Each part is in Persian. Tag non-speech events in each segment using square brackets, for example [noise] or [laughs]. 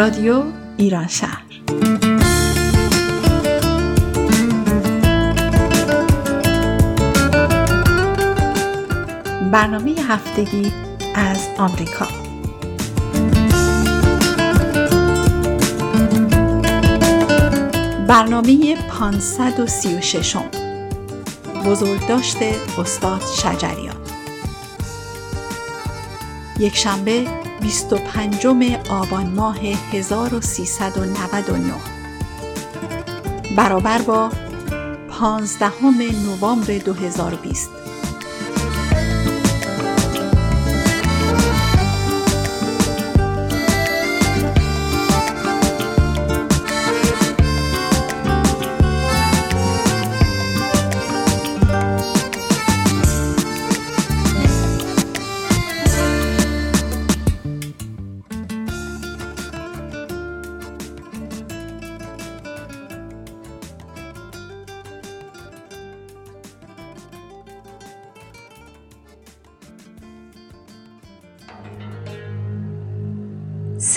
رادیو ایران شهر. برنامه هفتگی از آمریکا. برنامه 536 بزرگ داشته استاد شجریان. یک شنبه 25 آبان ماه 1399 برابر با 15 نوامبر 2020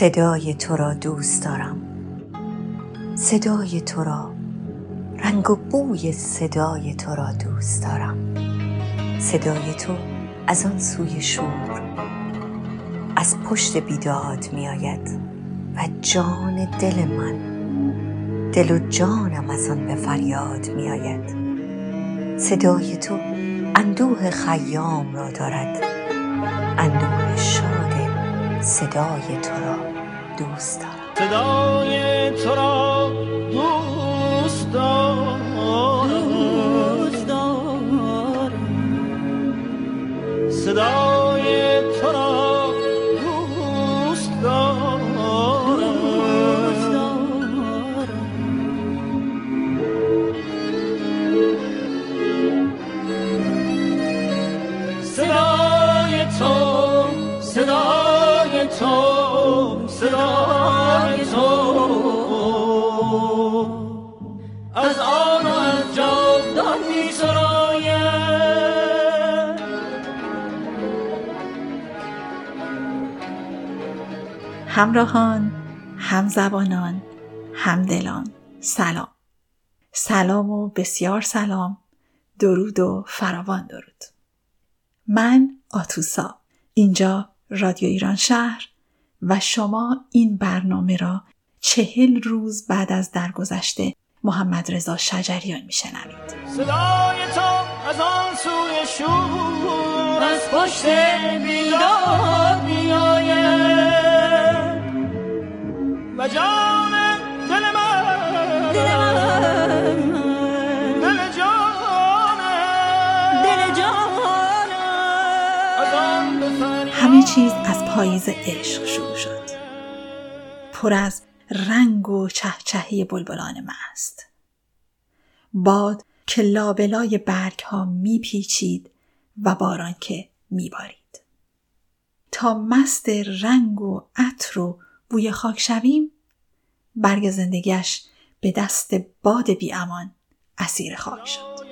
صدای تو را دوست دارم. صدای تو را رنگ و بوی صدای تو را دوست دارم. صدای تو از آن سوی شور از پشت بیداد می آید و جان دل من دل و جانم از آن به فریاد می آید صدای تو اندوه خیام را دارد. اندوه شاد صدای تو را دوست دارم. صدای تو را همراهان، همزبانان، همدلان، سلام. سلام و بسیار سلام، درود و فراوان درود. من آتوسا، اینجا رادیو ایران شهر و شما این برنامه را چهل روز بعد از درگذشته محمد رضا شجریان میشنوید. صدای تو از آن سوی شور از پشت بیداد می آید و جان دل من دل فریاد همه چیز از پاییز عشق شروع شد. پر از رنگ و چهچهی بلبلان مست. باد که لابلای برگ ها می پیچید و باران که می بارید. تا مست رنگ و عطر و بوی خاک شویم برگ زندگیش به دست باد بی امان اسیر خاک شد.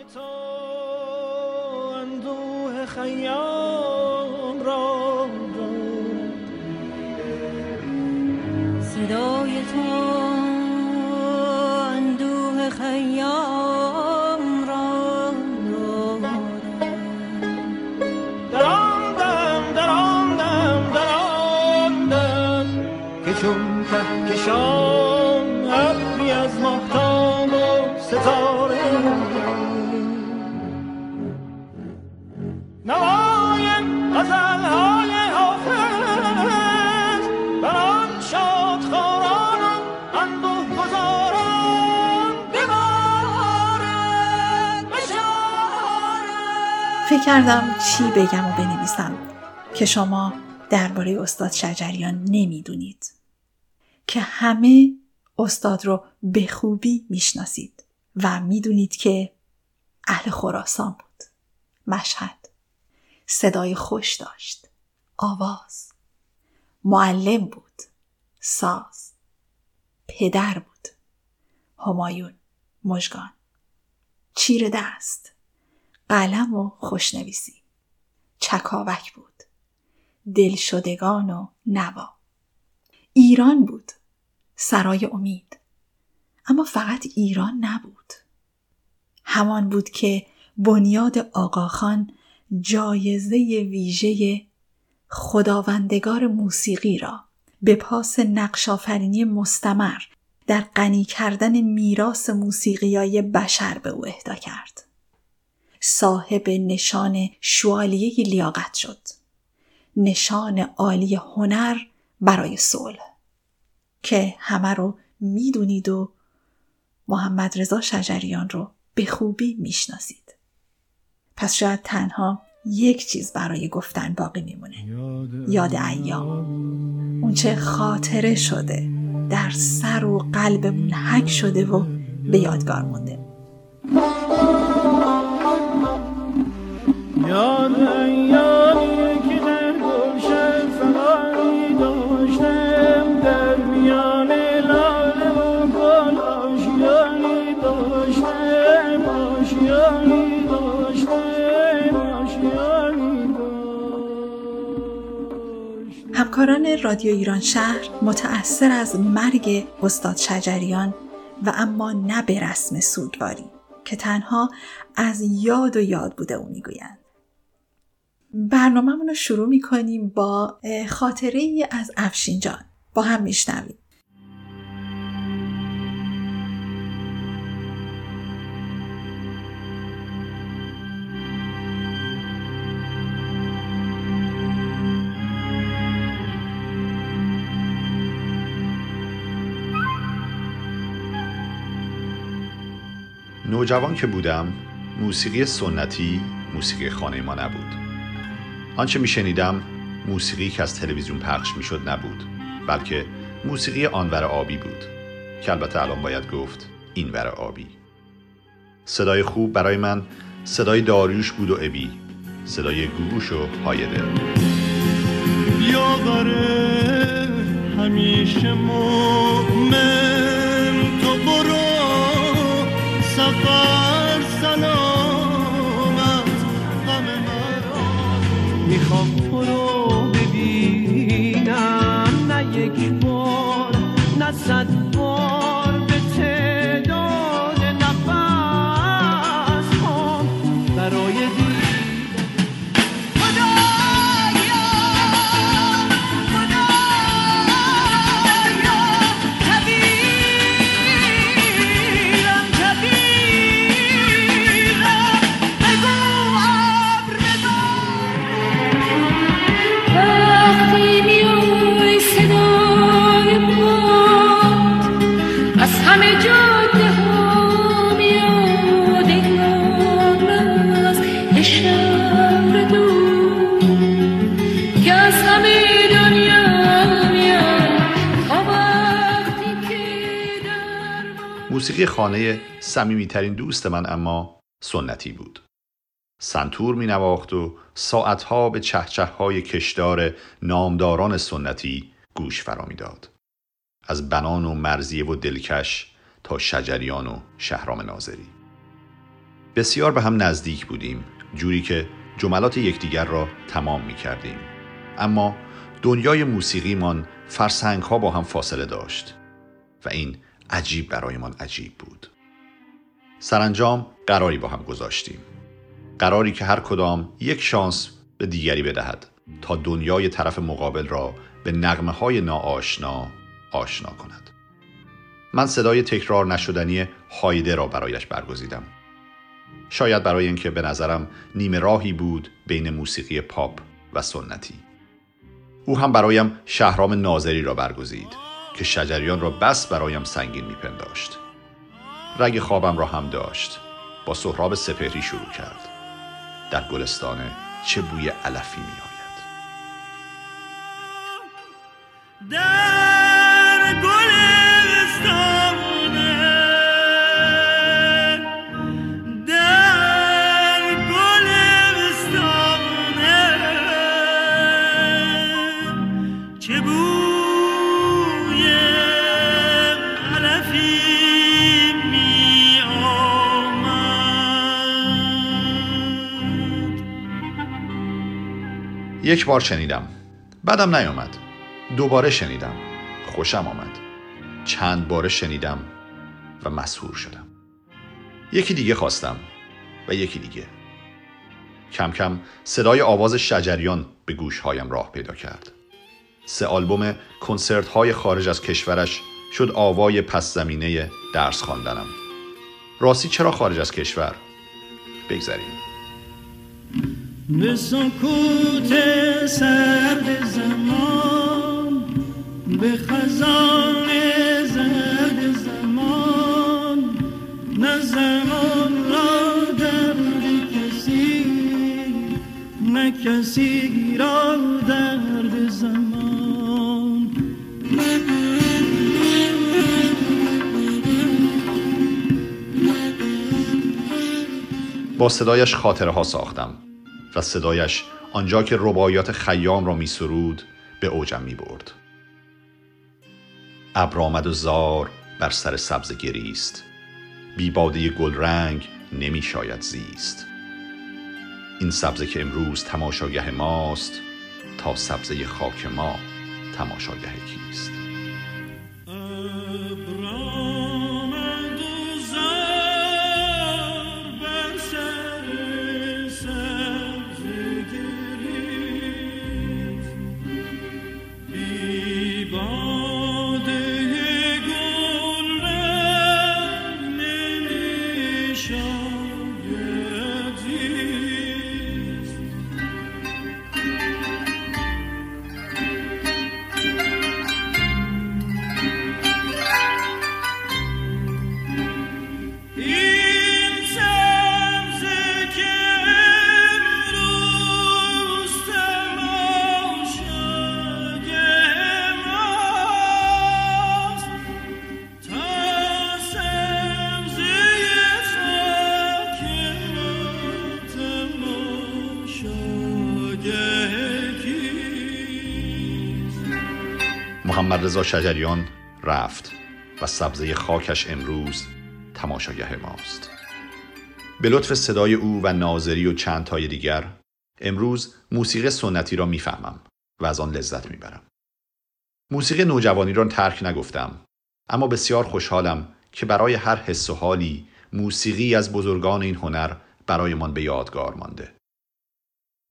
صدای کردم چی بگم و بنویسم که شما درباره استاد شجریان نمی‌دونید. که همه استاد رو به خوبی می‌شناسید و می‌دونید که اهل خراسان بود. مشهد. صدای خوش داشت. آواز. معلم بود. ساز. پدر بود. همایون. مژگان. چیر دست. قلم و خوشنویسی. چکاوک بود. دلشدگان و نوا. ایران بود. سرای امید. اما فقط ایران نبود. همان بود که بنیاد آقاخان جایزه ویژه خداوندگار موسیقی را به پاس نقشافرینی مستمر در غنی کردن میراث موسیقیای بشر به او اهدا کرد. صاحب نشان شوالیه لیاقت شد. نشان عالی هنر برای صلح که همه رو می‌دونید و محمد رضا شجریان رو به خوبی می‌شناسید. پس شاید تنها یک چیز برای گفتن باقی میمونه یاد ایام اونچه خاطره شده در سر و قلبمون حک شده و به یادگار مونده همکاران رادیو ایران شهر متأثر از مرگ استاد شجریان و اما نه به رسم سوگواری که تنها از یاد و یاد بوده او می‌گویند. برنامهمون رو شروع می‌کنیم با خاطره ای از افشین جان با هم میشنویم. نوجوان که بودم موسیقی سنتی موسیقی خانه ما نبود. آنچه میشنیدم موسیقی که از تلویزیون پخش می‌شد نبود بلکه موسیقی آنور آبی بود که البته الان باید گفت اینور آبی. صدای خوب برای من صدای داریوش بود و ابی صدای گوگوش و هایده. یاوره همیشه مؤمن رو ببینم نه یک بار نه صد موسیقی خانه صمیمیترین دوست من اما سنتی بود. سنتور می نواخت و ساعتها به چهچه های کشدار نامداران سنتی گوش فرا می داد. از بنان و مرزیه و دلکش تا شجریان و شهرام ناظری. بسیار به هم نزدیک بودیم جوری که جملات یکدیگر را تمام می کردیم اما دنیای موسیقیمان فرسنگ ها با هم فاصله داشت و این عجیب برایمان عجیب بود. سرانجام قراری با هم گذاشتیم. قراری که هر کدام یک شانس به دیگری بدهد تا دنیای طرف مقابل را به نغمه های ناآشنا آشنا کند. من صدای تکرار نشدنی هایده را برایش برگزیدم. شاید برای اینکه به نظرم نیمه راهی بود بین موسیقی پاپ و سنتی. او هم برایم شهرام ناظری را برگزید. که شجریان را بس برایم سنگین میپنداشت. رگ خوابم را هم داشت. با سهراب سپهری شروع کرد. در گلستان چه بوی علفی می یک بار شنیدم. بعدم نیامد. دوباره شنیدم. خوشم آمد. چند باره شنیدم و مسهور شدم. یکی دیگه خواستم و یکی دیگه. کم کم صدای آواز شجریان به گوشهایم راه پیدا کرد. سه آلبوم کنسرت های خارج از کشورش شد آوای پس زمینه درس خواندنم. راستی چرا خارج از کشور؟ بگذریم به سکوت سرد زمان به خزان زرد زمان. نه زمان را درد کسی نه کسی را درد زمان. با صدایش خاطره ها ساختم. و صدایش آنجا که رباعیات خیام را می سرود به اوجم می برد ابر و زار بر سر سبز گریست. بی باده گل رنگ نمی شاید زیست. این سبزه که امروز تماشاگه ماست تا سبزه خاک ما تماشاگه کیست؟ رضا شجریان رفت و سبزه خاکش امروز تماشاگه ماست. به لطف صدای او و ناظری و چند تای دیگر امروز موسیقی سنتی را می‌فهمم و از آن لذت می‌برم. موسیقی نوجوانی را ترک نگفتم اما بسیار خوشحالم که برای هر حس و حالی موسیقی از بزرگان این هنر برایمان به یادگار مانده.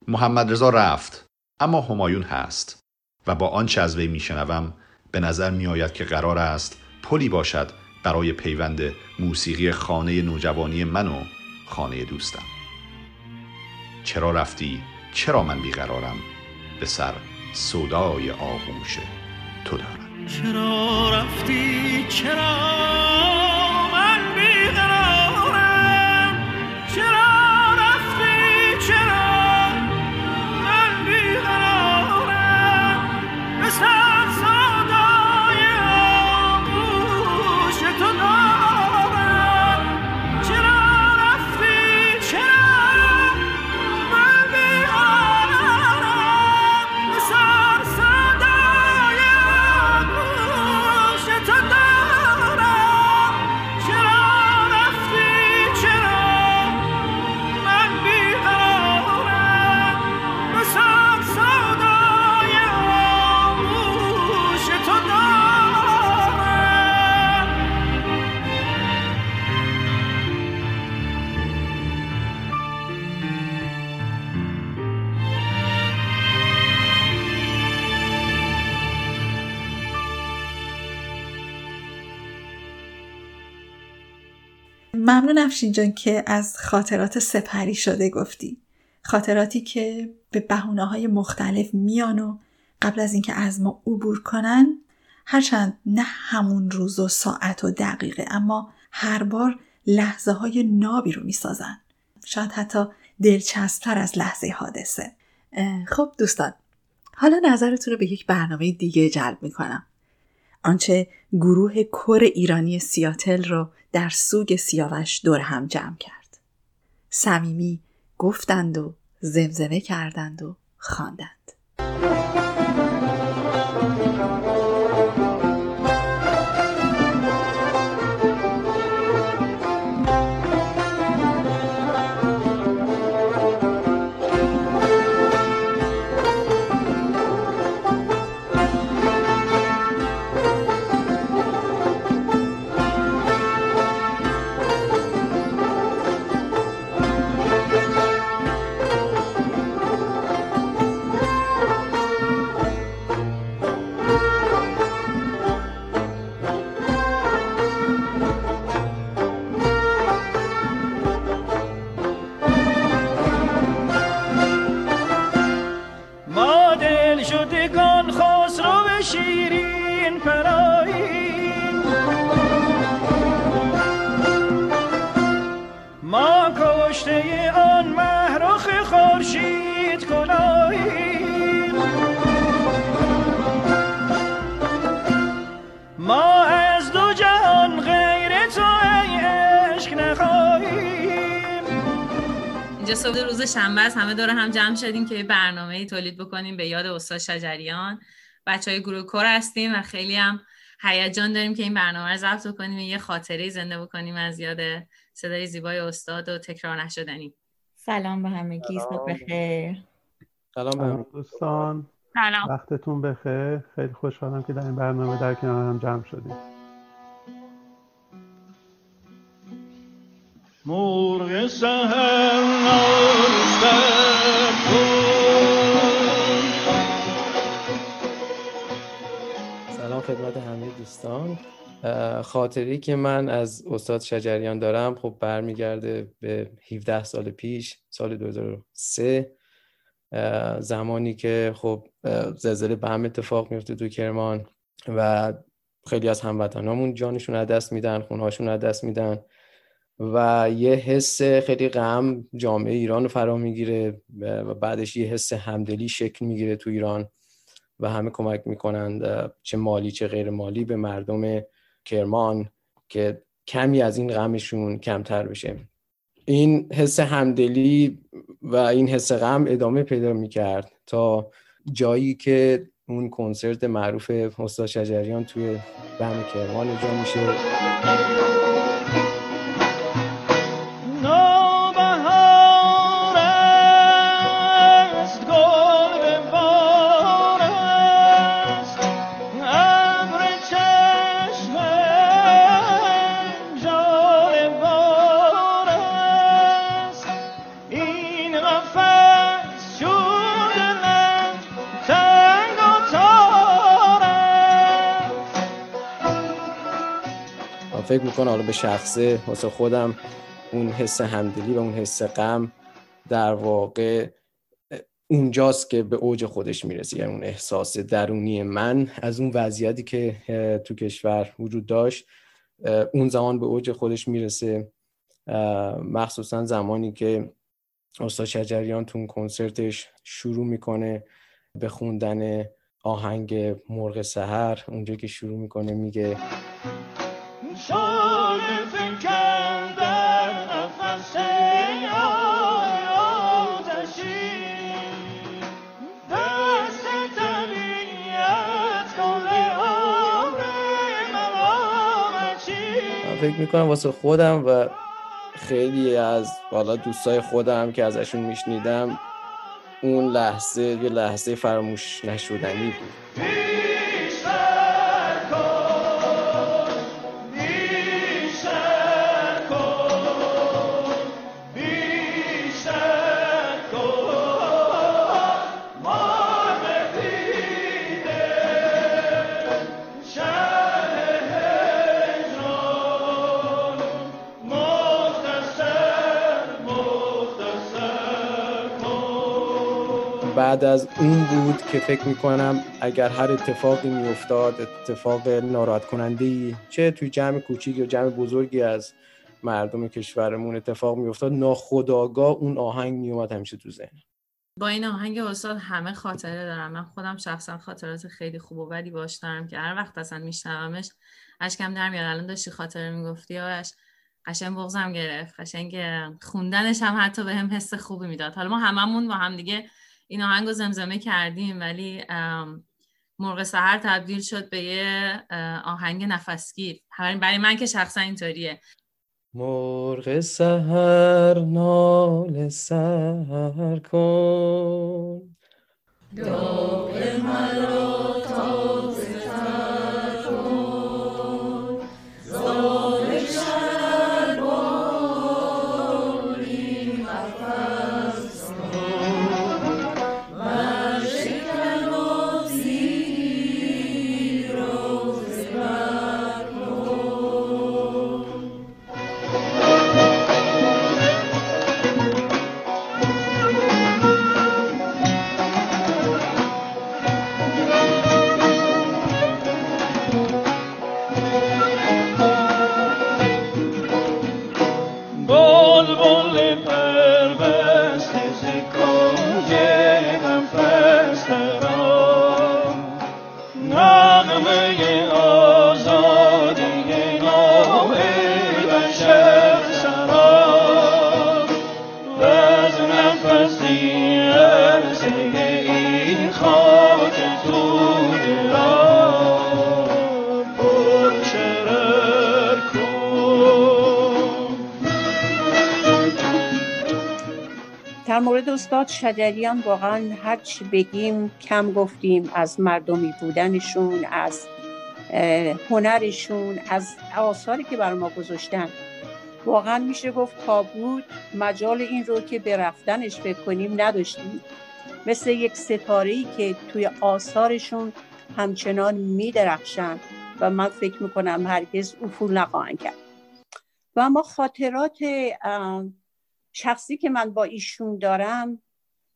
محمد رضا رفت اما همایون هست و با آنچه از وی میشنوم به نظر میآید که قرار است پلی باشد برای پیوند موسیقی خانه نوجوانی من و خانه دوستم. چرا رفتی؟ چرا من بیقرارم؟ به سر سودای آغوش تو دارم. چرا رفتی؟ چرا ممنون افشین جان که از خاطرات سپری شده گفتی. خاطراتی که به بهونه های مختلف میان و قبل از اینکه از ما عبور کنن هرچند نه همون روز و ساعت و دقیقه اما هر بار لحظه های نابی رو می‌سازن. شاید حتی دلچسبتر از لحظه حادثه. خب دوستان حالا نظرتون رو به یک برنامه دیگه جلب می‌کنم. آنچه گروه کور ایرانی سیاتل رو در سوگ سیاوش دور هم جمع کرد. صمیمی گفتند و زمزمه کردند و خواندند. اینجا صبح روز شنبه است. همه دور هم جمع شدیم که یه برنامه ای تولید بکنیم به یاد استاد شجریان. بچه های گروه کور هستیم و خیلی هم هیجان داریم که این برنامه رو ضبط کنیم یه خاطره زنده بکنیم از یاد صدای زیبای استاد و تکرار نشدنی. سلام به همگی صبح بخیر. سلام به همه. دوستان. سلام. وقتتون بخیر. خیلی خوشحالم که در این برنامه در کنار هم جمع شدیم. مرغ سهر سلام خدمت همه دوستان. خاطری که من از استاد شجریان دارم خب برمیگرده به 17 سال پیش سال 2003 اه، زمانی که خب زلزله به هم اتفاق میفته تو کرمان و خیلی از هموطنامون جانشون از دست میدن خونهاشون از دست میدن. و یه حس خیلی غم جامعه ایران رو فرا می‌گیره و بعدش یه حس همدلی شکل می‌گیره تو ایران و همه کمک می‌کنند چه مالی چه غیر مالی به مردم کرمان که کمی از این غمشون کمتر بشه. این حس همدلی و این حس غم ادامه پیدا می‌کرد تا جایی که اون کنسرت معروف استاد شجریان توی بم کرمان اجرا میشه. فکر می‌کنم حالا به شخصه واسه خودم اون حس همدلی و اون حس غم در واقع اونجاست که به اوج خودش می‌رسه. یعنی اون احساس درونی من از اون وضعیتی که تو کشور وجود داشت اون زمان به اوج خودش می‌رسه. مخصوصا زمانی که استاد شجریان تو اون کنسرتش شروع می‌کنه به خوندن آهنگ مرغ سحر. اونجا که شروع می‌کنه میگه فکر می‌کنم واسه خودم و خیلی از حالا دوستای خودم که ازشون میشنیدم اون لحظه یه لحظه فراموش نشدنی بود. بعد از اون بود که فکر می‌کنم اگر هر اتفاقی میافتاد اتفاق ناراحت کننده ای چه توی جمع کوچیک یا جمع بزرگی از مردم کشورمون اتفاق میافتاد ناخداگاه اون آهنگ میومد همیشه تو ذهن با این آهنگ استاد همه خاطره دارم. من خودم شخصا خاطرات خیلی خوب و بدی باش دارم که هر وقت اصلا میشنومش اشکم در میاد الان داشتی خاطره می‌گفتی آرش قشنگ بغزم گرفت. قشنگ خوندنش هم حتی به هم حس خوبی می‌داد. حالا ما هممون با هم دیگه این آهنگ رو زمزمه کردیم ولی مرغ سحر تبدیل شد به یه آهنگ نفسگیر. برای برای من که شخصا اینطوریه. مرغ سهر نال سهر کن. مورد استاد شجریان واقعا هر چی بگیم کم گفتیم از مردمی بودنشون از هنرشون از آثاری که بر ما گذاشتن. واقعا میشه گفت تا بود مجال این رو که به رفتنش فکر کنیم نداشتیم. مثل یک ستاره ای که توی آثارشون همچنان میدرخشن و من فکر می‌کنم هرگز افول نخواهند کرد. و اما خاطرات شخصی که من با ایشون دارم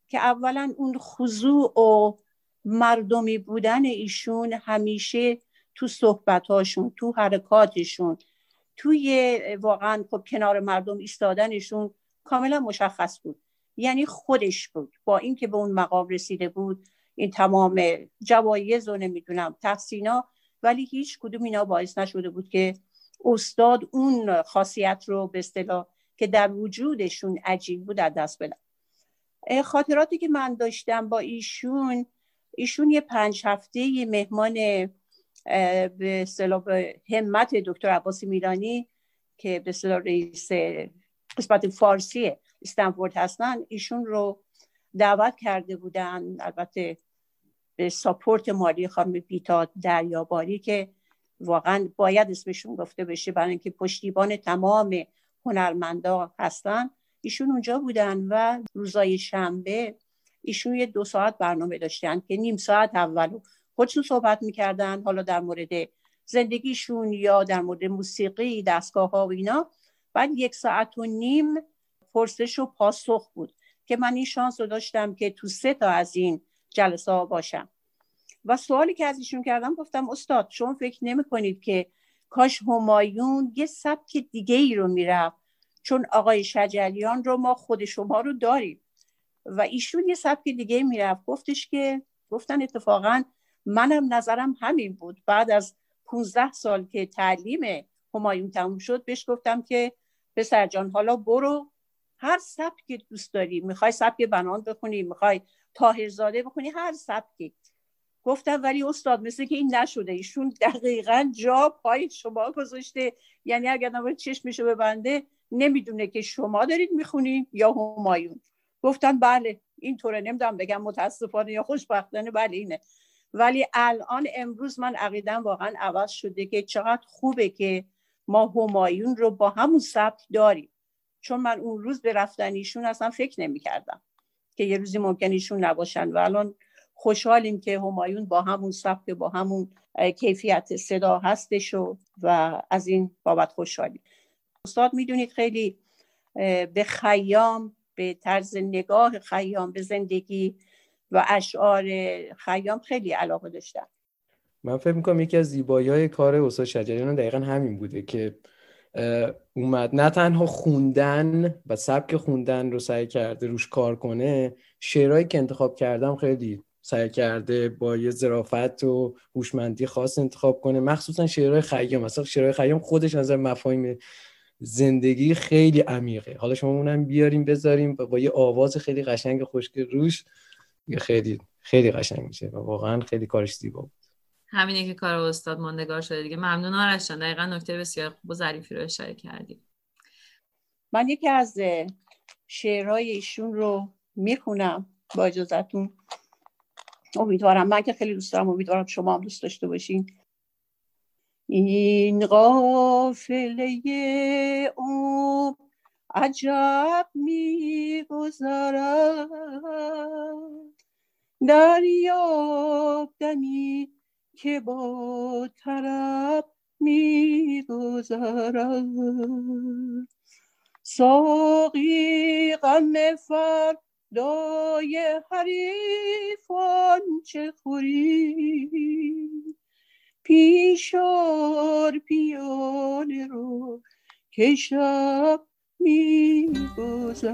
که اولا اون خضوع و مردمی بودن ایشون همیشه تو صحبتاشون تو حرکاتشون توی واقعا خب کنار مردم ایستادنشون کاملا مشخص بود. یعنی خودش بود. با اینکه به اون مقام رسیده بود این تمام جوایز و نمی‌دونم تحسینا ولی هیچ کدوم اینا باعث نشده بود که استاد اون خاصیت رو به اصطلاح که در وجودشون عجیب بود از دست بدن. خاطراتی که من داشتم با ایشون ایشون یه پنج هفته مهمان به اصطلاح همت دکتر عباس میرانی که به اصطلاح رئیس قسمت فارسی استنفورد هستن ایشون رو دعوت کرده بودن البته به ساپورت مالی خانم بیتا دریاباری که واقعا باید اسمشون گفته بشه برای اینکه پشتیبان تمام هنرمندا هستن. ایشون اونجا بودن و روزای شنبه ایشون یه دو ساعت برنامه داشتن که نیم ساعت اول خودشون صحبت می‌کردن. حالا در مورد زندگیشون یا در مورد موسیقی دستگاه ها و اینا. بعد یک ساعت و نیم پرسش و پاسخ بود که من این شانس رو داشتم که تو سه تا از این جلسه ها باشم. و سوالی که از ایشون کردم گفتم استاد شما فکر نمی کنید که کاش همایون یه سبک دیگه ای رو می‌رفت. چون آقای شجریان رو ما خود شما رو داریم. و ایشون یه سبک دیگه می‌رفت. گفتش که گفتن اتفاقا منم نظرم همین بود. بعد از 15 سال که تعلیم همایون تموم شد بهش گفتم که پسر جان حالا برو. هر سبک دوست داری. می‌خوای سبک بنان بخونی می‌خوای تاهرزاده بخونی هر سبکی. گفتم ولی استاد مثل که این نشده. ایشون دقیقا جا پای شما گذاشته. یعنی اگر نباید چشمشو ببنده نمی‌دونه که شما دارید می‌خونید یا همایون. گفتن بله اینطوره. نمی‌دونم بگم متاسفانه یا خوشبختانه. بله اینه. ولی الان امروز من عقیدم واقعا عوض شده که چقدر خوبه که ما همایون رو با همون سبک داریم. چون من اون روز به رفتنیشون اصلا فکر نمی کردم که یه روزی ممکن ایشون نباشن و الان خوشحالیم که همایون با همون سبک با همون کیفیت صدا هستش و, و از این بابت خوشحالیم. استاد می‌دونید خیلی به خیام به طرز نگاه خیام به زندگی و اشعار خیام خیلی علاقه داشتم. من فکر می‌کنم یکی از زیبایی های کار استاد شجریان دقیقا همین بوده که اومد نه تنها خوندن و سبک خوندن رو سعی کرده روش کار کنه شعرهایی که انتخاب کردم خیلی سعی کرده با یه ظرافت و هوشمندی خاص انتخاب کنه. مخصوصا شعرهای خیام. مثلا شعرهای خیام خودش نظر مفاهیم زندگی خیلی عمیقه. حالا شما اونم بیاریم بذاریم با یه آواز خیلی قشنگ خوشگل روش خیلی خیلی قشنگ میشه و واقعا خیلی کارش زیبا بود. همینه که کار استاد ماندگار شده دیگه. ممنون آرش دقیقا نکته بسیار خوب و ظریفی رو اشاره کردیم من یکی از شعرهای ایشون رو می‌خونم. با اجازتون امیدوارم. من که خیلی دوست دارم امیدوارم شما هم دوست داشته باشین. این قافله اون عجب میگذرد. دریاب دمی که با طرب میگذرد. ساقی غم فردای حریفان چه خوری؟ پیشار پیاله رو که شب میگذرد.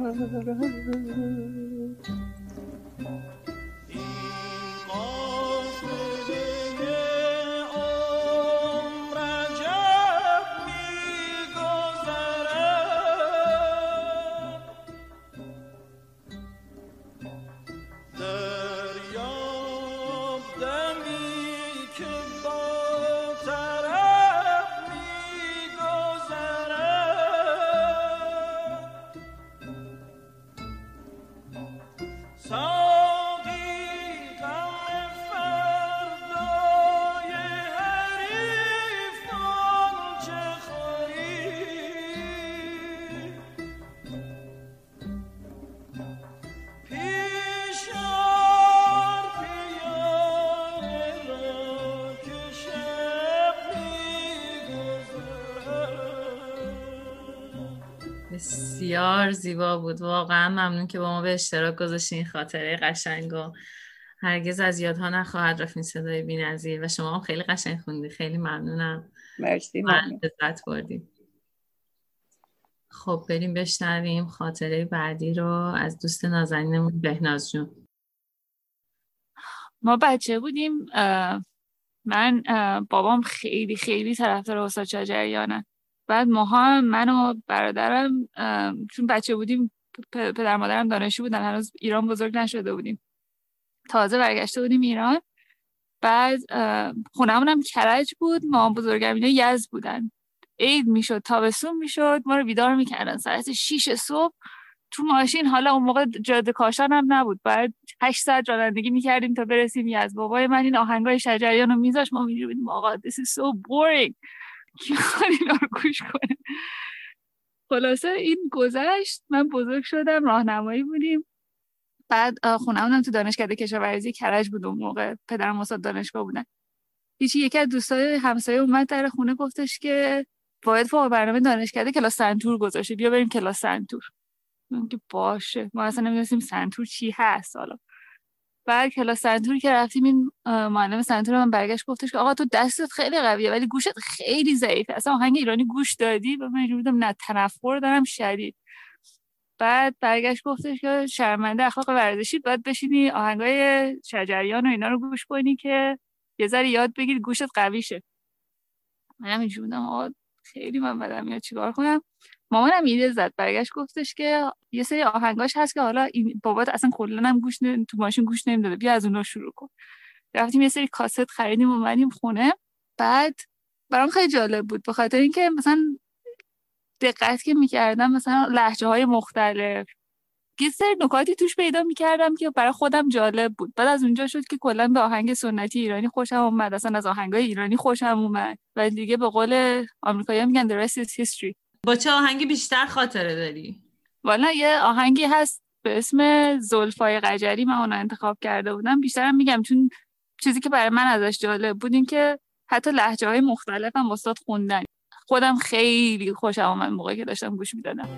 بسیار زیبا بود. واقعا ممنون که با ما به اشتراک گذاشتین خاطره قشنگ و هرگز از یادها نخواهد رفت این صدای بی‌نظیر و شما هم خیلی قشنگ خوندی. خیلی ممنونم. مرسی. من ممنون. لذت بردیم خب بریم بشنویم خاطره بعدی رو از دوست نازنینمون بهناز جون. ما بچه بودیم من بابام خیلی خیلی طرفدار استاد شجریانه. بعد ماها من و برادرم چون بچه بودیم پدر مادرم دانشجو بودن هنوز ایران بزرگ نشده بودیم. تازه برگشته بودیم ایران. بعد هم کرج بود ما بزرگم اینا یزد بودن. عید می‌شد تابستون می‌شد ما رو بیدار می‌کردن. ساعت 6 صبح تو ماشین حالا اون موقع جاده کاشان هم نبود. بعد 8 ساعت رانندگی می‌کردیم تا برسیم یزد. بابای من این آهنگای شجریان رو میذاشت. ما بودیم آقا this is so boring. اینا رو گوش کنه؟ خلاصه این گذشت من بزرگ شدم راهنمایی بودیم. بعد اه، خونه‌مونم تو دانشکده کشاورزی کرج بود اون موقع پدرم استاد دانشگاه بودن. هیچی یکی از دوستای همسایه اومد در خونه گفتش که باید فوق برنامه دانشکده کلاس سنتور گذاشته بیا بریم کلاس سنتور. که باشه. ما اصلا نمی‌دونستیم سنتور چی هست حالا. بعد کلاس سنتور که رفتیم این معلم سنتور من برگشت گفتش که آقا تو دستت خیلی قویه ولی گوشت خیلی ضعیفه. اصلا آهنگ ایرانی گوش دادی؟ و من بودم نه تنفر دارم شدید. بعد برگشت گفتش که شرمنده اخلاق ورزشی باید بشینی آهنگای شجریان و اینا رو گوش کنی که یه ذره یاد بگیری گوشت قوی شه منم اینجوری بودم آقا خیلی من بدم میاد چیکار کنم. مامانم ایده زد برگشت گفتش که یه سری آهنگاش هست که حالا این بابات اصلا کلا هم گوش نه- تو ماشین گوش نمی‌داده. بیا از اونها شروع کن. رفتیم یه سری کاست خریدیم اومدیم خونه. بعد برام خیلی جالب بود. به خاطر اینکه مثلا دقت که می‌کردم مثلا لحجه های مختلف یه سری نکاتی توش پیدا می‌کردم که برای خودم جالب بود. بعد از اونجا شد که کلا به آهنگ سنتی ایرانی خوشم اومد. اصلا از آهنگای ایرانی خوشم اومد. و دیگه به قول آمریکایی‌ها میگن the rest is history با چه آهنگی بیشتر خاطره داری؟ والا یه آهنگی هست به اسم زلفای قجری من اونو انتخاب کرده بودم. بیشترم میگم چون چیزی که برای من ازش جالب بود این که حتی لحجه های مختلف هم استاد خوندن. خودم خیلی خوشم آمد موقعی که داشتم گوش می‌دادم.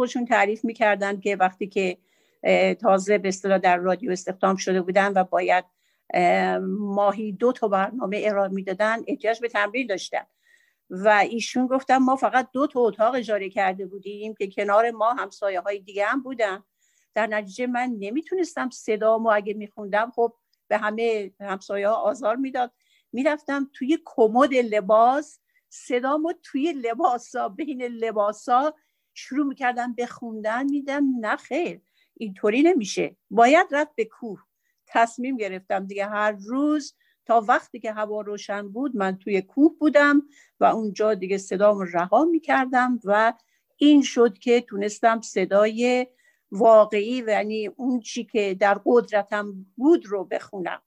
خودشون تعریف می‌کردن که وقتی که تازه به اصطلاح در رادیو استخدام شده بودن و باید اه، ماهی دو تا برنامه ارائه می‌دادن احتیاج به تمرین داشتن. و ایشون گفتن ما فقط دو تا اتاق اجاره کرده بودیم که کنار ما همسایه های دیگه هم بودن. در نتیجه من نمی‌تونستم صدامو اگه میخوندم خب به همه همسایه ها آزار می‌داد. می‌رفتم توی کمد لباس صدامو توی لباسا بین لباسا شروع می‌کردم به خوندن میدم نه خیر اینطوری نمیشه. باید رفت به کوه. تصمیم گرفتم دیگه هر روز تا وقتی که هوا روشن بود من توی کوه بودم و اونجا دیگه صدام رها می‌کردم و این شد که تونستم صدای واقعی و یعنی اون چی که در قدرتم بود رو بخونم.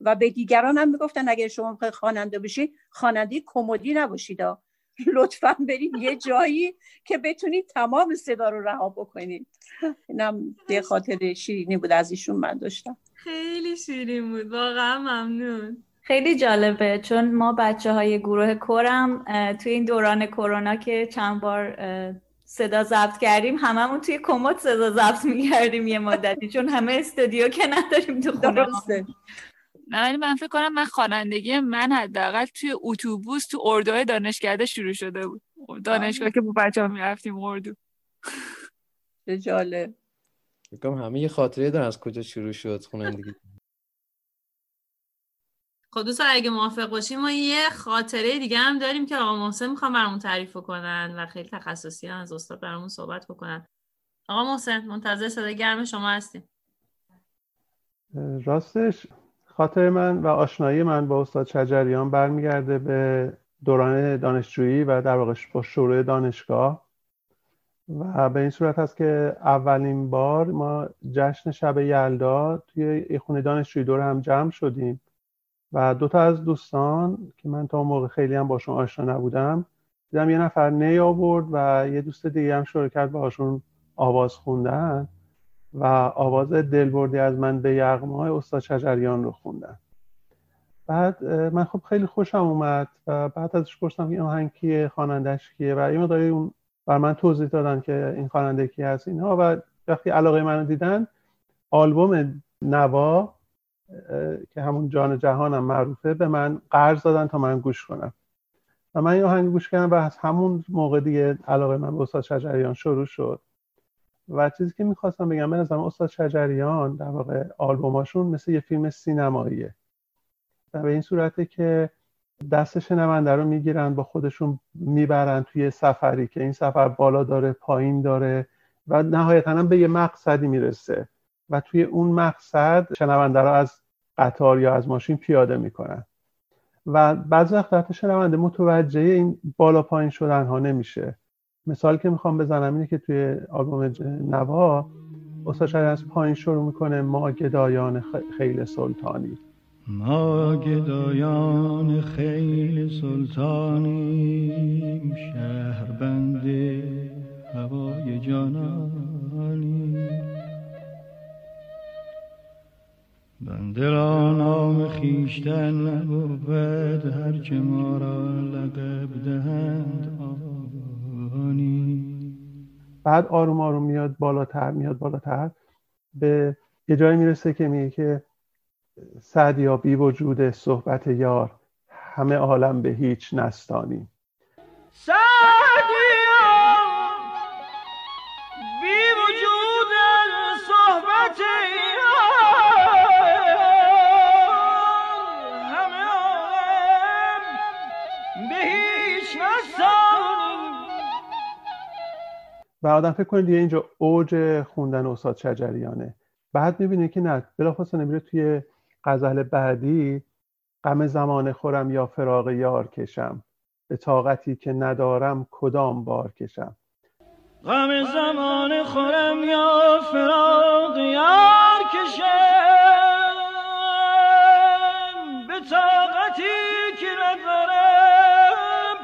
و به دیگران هم می‌گفتن اگر شما خواننده بشی خواننده کمدی نباشید. [laughs] لطفا برید یه جایی که بتونید تمام صدا رو رها بکنید. اینم به خاطر شیرینی بود از ایشون من داشتم. خیلی شیرین بود واقعا ممنون. خیلی جالبه چون ما بچه های گروه کورم اه، توی این دوران کرونا که چند بار صدا ضبط کردیم هممون توی کمد صدا ضبط می‌کردیم یه مدتی چون همه استودیو که نداریم تو خونه. درسته. ولی من فکر کنم من خوانندگی من حداقل توی اتوبوس تو اردوهای دانشکده شروع شده بود. دانشگاه که با بچه ها می‌رفتیم اردو. [laughs] چه جالب. فکر کنم همه یه خاطره دارن از کجا شروع شد خوانندگی. خب دوستان اگه موافق باشیم ما یه خاطره دیگه هم داریم که آقا محسن می‌خوام برامون تعریف کنن و خیلی تخصصی هم از استاد برامون صحبت بکنن. آقا محسن منتظر صدای گرم شما هستیم. راستش خاطر من و آشنایی من با استاد شجریان برمیگرده به دوران دانشجویی و در واقع با شروع دانشگاه. و به این صورت هست که اولین بار ما جشن شب یلدا توی یه خونه دانشجویی دور هم جمع شدیم. و دو تا از دوستان که من تا اون موقع خیلی هم باشون آشنا نبودم دیدم یه نفر نی آورد و یه دوست دیگه هم شروع کرد باهاشون آواز خوندن. و آواز دلبردی از من به یغمای استاد شجریان رو خوندن. بعد من خب خیلی خوشم اومد و بعد ازش پرسیدم این آهنگ کیه خوانندش کیه؟ و یه مقداری اون بر من توضیح دادن که این خواننده کی هست اینها و وقتی علاقه منو دیدن آلبوم نوا که همون جان جهانم معروفه به من قرض دادن تا من گوش کنم. و من این آهنگ گوش کردم و از همون موقع دیگه علاقه من به استاد شجریان شروع شد. و چیزی که می‌خواستم بگم به نظرم استاد شجریان در واقع آلبوماشون مثل یه فیلم سینماییه. و به این صورته که دست شنونده رو می‌گیرن با خودشون می‌برن توی سفری که این سفر بالا داره پایین داره و نهایتا هم به یه مقصدی می‌رسه و توی اون مقصد شنونده رو از قطار یا از ماشین پیاده می‌کنن. و بعضی وقت حتی شنونده متوجه این بالا پایین شدن ها نمیشه. مثال که می‌خوام بزنم اینه که توی آلبوم نوا استاد از پایین شروع می‌کنه ما گدایان خیل سلطانی. ما گدایان خیل سلطانیم شهربند هوای جانانی بنده را نام خیشتن نبود هرچه ما را لقب دهند آنی بعد آروم آروم میاد بالاتر میاد بالاتر. به یه جایی می‌رسه که میگه که سعدیا بی وجود صحبت یار همه عالم به هیچ نستانی. سعدیا بی وجود صحبت یار همه عالم به هیچ نستانی. و آدم فکر کنه دیگه اینجا اوج خوندن استاد شجریانه. بعد می‌بینه که نه بلافاصله میره توی غزل بعدی غم زمان خورم یا فراق یار کشم. به طاقتی که ندارم کدام بار کشم. غم زمان خورم یا فراق یار کشم. به طاقتی که ندارم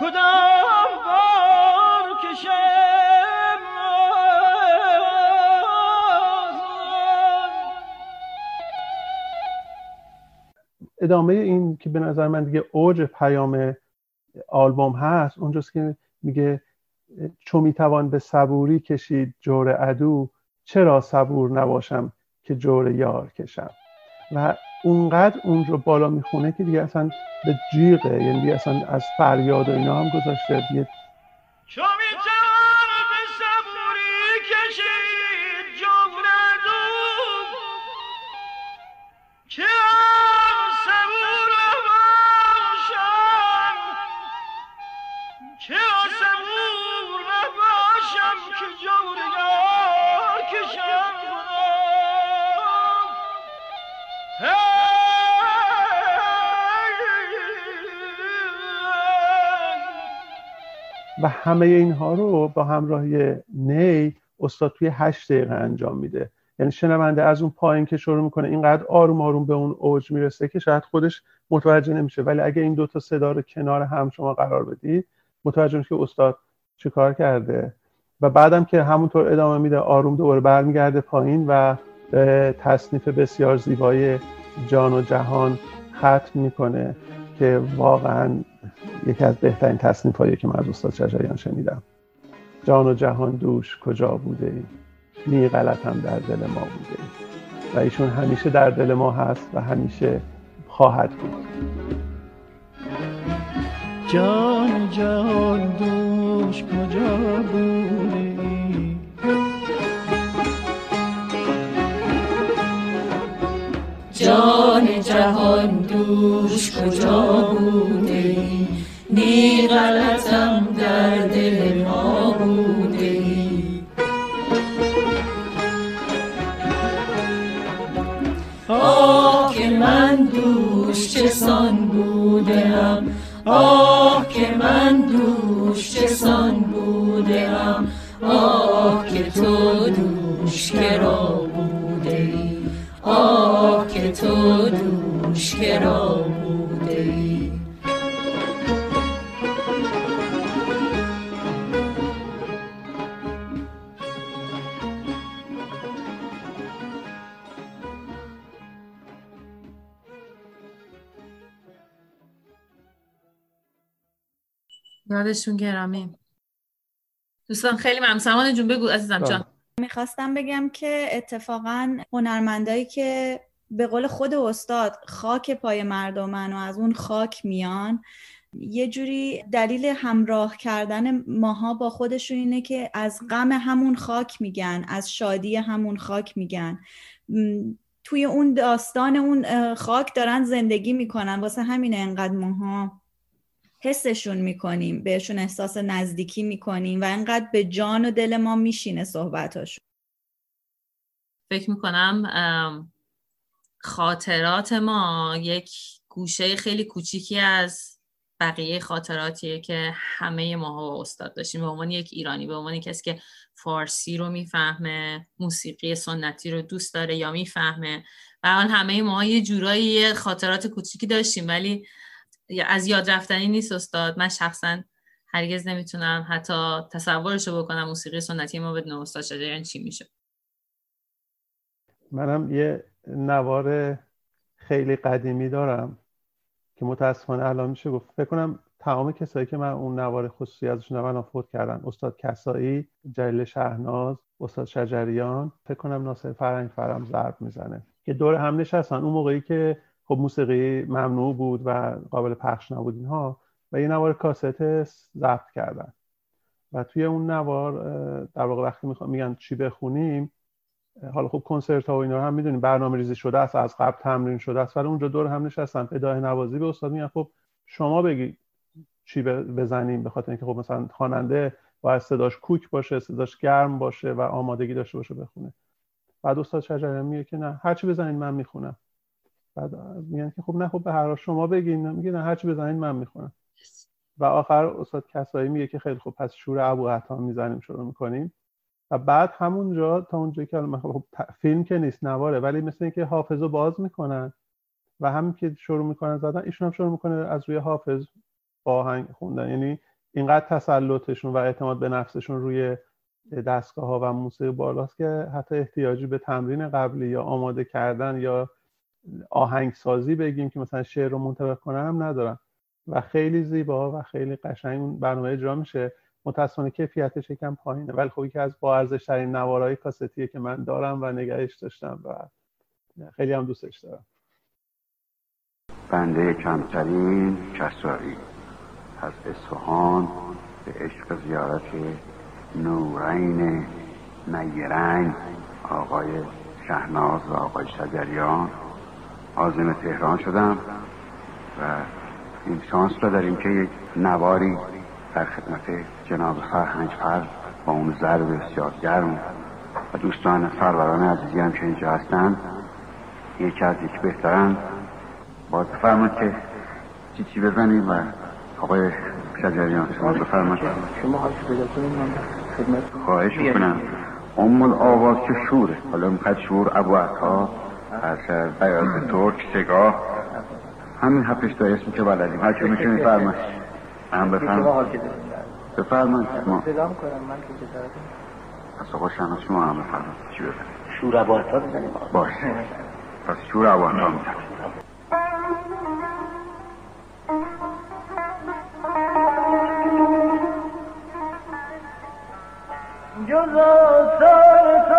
کدام ادامه این که به نظر من دیگه اوج پیام آلبوم هست اونجاست که میگه چو می‌توان به صبوری کشید جور عدو چرا صبور نباشم که جور یار کشم؟ و اونقدر اون رو بالا می‌خونه که دیگه اصلا به جیغه یعنی دیگه اصلا از فریاد و اینا هم گذاشته دیگه و همه اینها رو با همراهی نی استاد توی هشت دقیقه انجام میده. یعنی شنونده از اون پایین که شروع می‌کنه اینقدر آروم آروم به اون اوج می‌رسه که شاید خودش متوجه نمیشه. ولی اگه این دوتا صدا رو کنار هم شما قرار بدید متوجه میشه که استاد چیکار کرده. و بعدم که همونطور ادامه میده آروم دوباره برمیگرده پایین و تصنیف بسیار زیبای جان و جهان ختم می‌کنه که واقعا یکی از بهترین تصنیف هایی که من از استاد شجریان شنیدم. جان و جهان دوش کجا بوده ای؟ نی غلطم در دل ما بوده ای. و ایشون همیشه در دل ما هست و همیشه خواهد بود. جان جهان دوش کجا بوده ای؟ جان جهان دوش کجا بوده نی غلطم در دل ما بوده. آه که من دوش چه سان بودم آه که من دوش چه سان بودم آه که تو دوش کرا بوده ای آه که تو دوش کرا بوده یادشون گرامی. دوستان خیلی ممنون. سمان جون بگو عزیزم جان. می‌خواستم بگم که اتفاقا هنرمندایی که به قول خود استاد خاک پای مردمن و از اون خاک میان یه جوری دلیل همراه کردن ماها با خودشون اینه که از غم همون خاک میگن از شادی همون خاک میگن. توی اون داستان اون خاک دارن زندگی می‌کنن. واسه همینه انقدر ماها حسشون می‌کنیم بهشون احساس نزدیکی می‌کنیم و انقدر به جان و دل ما میشینه صحبتاشون. فکر می‌کنم خاطرات ما یک گوشه خیلی کوچیکی از بقیه خاطراتیه که همه ما با استاد داشتیم. به عنوان یک ایرانی به عنوان کسی که فارسی رو می‌فهمه موسیقی سنتی رو دوست داره یا می‌فهمه. و حال همه ما یه جورایی خاطرات کوچیکی داشتیم ولی از یاد رفتنی نیست استاد. من شخصا هرگز نمی‌تونم حتی تصورشو بکنم موسیقی سنتی ما بدون استاد شجریان چی میشه؟ منم یه نوار خیلی قدیمی دارم که متاسفانه الان میشه گفت. فکر کنم تمام کسایی که من اون نوار خصوصی ازشون دارم فوت کردن. استاد کسایی جلیل شهناز استاد شجریان فکر کنم ناصر فرنگ فرم ضرب می‌زنه. که دور هم نشستن. اون موقعی که خب موسیقی ممنوع بود و قابل پخش نبود اینها و یه نوار کاست ضبط کردن. و توی اون نوار در واقع وقتی میگن چی بخونیم حالا خب کنسرت ها و اینا هم می‌دونیم برنامه ریزی شده است از قبل تمرین شده است ولی اونجا دور هم نشستن ادای نوازی به استاد میگن خب شما بگی چی بزنیم به خاطر اینکه خب مثلا خواننده باید صداش کوک باشه صداش گرم باشه و آمادگی داشته باشه بخونه. بعد استاد شجریان میگه که نه هرچی بزنین من می‌خونم. بعد میگن که خب نه خب به هر حال شما بگین. میگه نه هرچی بزنین من می‌خونم و آخر استاد کسایی میگه که خیلی خب پس شور ابو عطا می‌زنیم شروع می‌کنیم. و بعد همونجا تا اونجا که خب فیلم که نیست نواره ولی مثل اینکه حافظو باز می‌کنن و همین که شروع می‌کنن زدن ایشون هم شروع می‌کنه از روی حافظ با آهنگ خوندن. یعنی اینقدر تسلطشون و اعتماد به نفسشون روی دستگاه ها و موسیقی بالاست که حتی احتیاجی به تمرین قبلی یا آماده کردن یا آهنگسازی بگیم که مثلا شعر رو منطبق کنن هم ندارن و خیلی زیبا و خیلی قشنگ اون برنامه اجرا میشه. متاسفانه کیفیتش یکم پایینه. ولی خب یکی از با ارزش ترین نوارهای کاستیه که من دارم و نگهش داشتم و خیلی هم دوستش دارم. بنده کمترین کسایی از اصفهان به عشق زیارت نورین نیرنگ آقای شهناز و آقای شجریان. آزم تهران شدم و این شانس را داریم که یک نواری در خدمت جناب فرهنگ فر با اون ضرب بسیار گرم و دوستان سروران عزیزی هم که اینجا هستند یکی از یک بهترن. باز بفرمایید که چی چی بزنیم و آقای شجریان شما بفرمایید. شما پیدا من خدمت خواهش می‌کنم. ام الآواز که شوره. حالا می‌خواد شور ابو عطا از بیاز ترک سگاه همین هفتش تا اسمی که بلدیم هر چه میشه میفرمایید هم بفرمایید بفرمایید ما صدا می‌کنم. من که پس آقا شما شما هم بفرمایید. چی بفرمایید؟ شور بزنیم باشه. پس شور عطا می‌زنیم. جز آثار